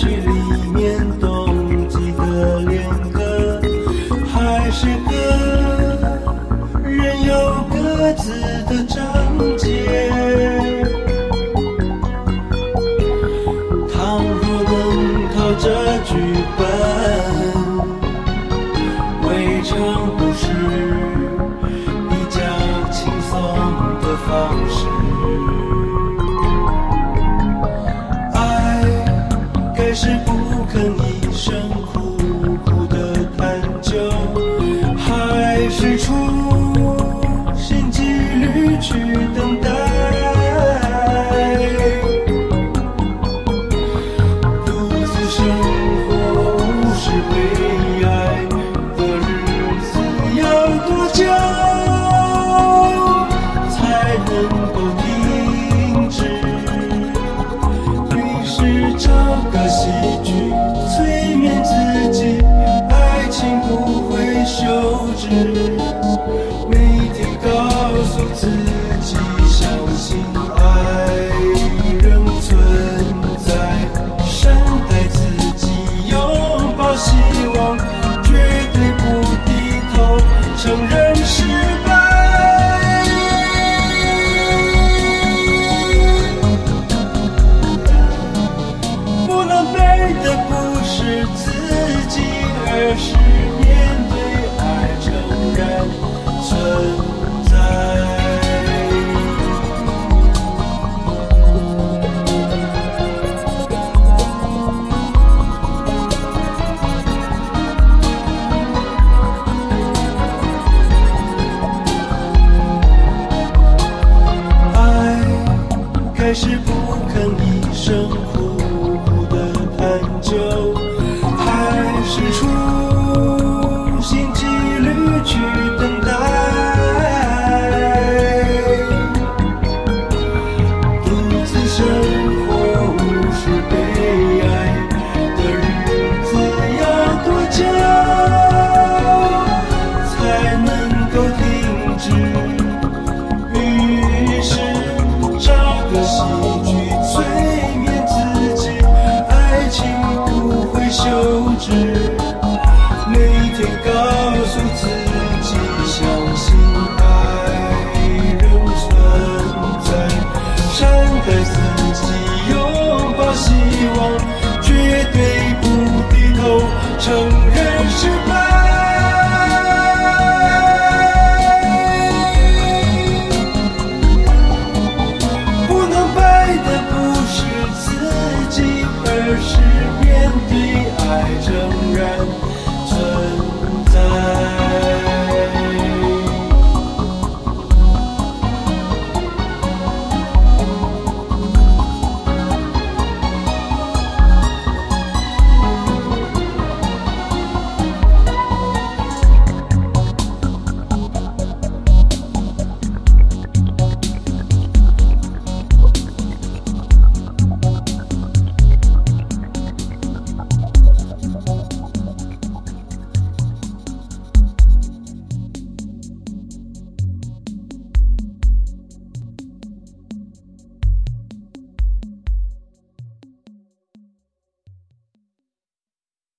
曲里面冬季的恋歌，还是歌，人有各自的章节。倘若能靠这剧本，未尝不是比较轻松的方式。生苦苦的探究，还是处心积虑去等待？还是不肯一声苦苦的叹旧，还是处心积虑去等待，独自生活无视悲哀的日子要多久才能够停止？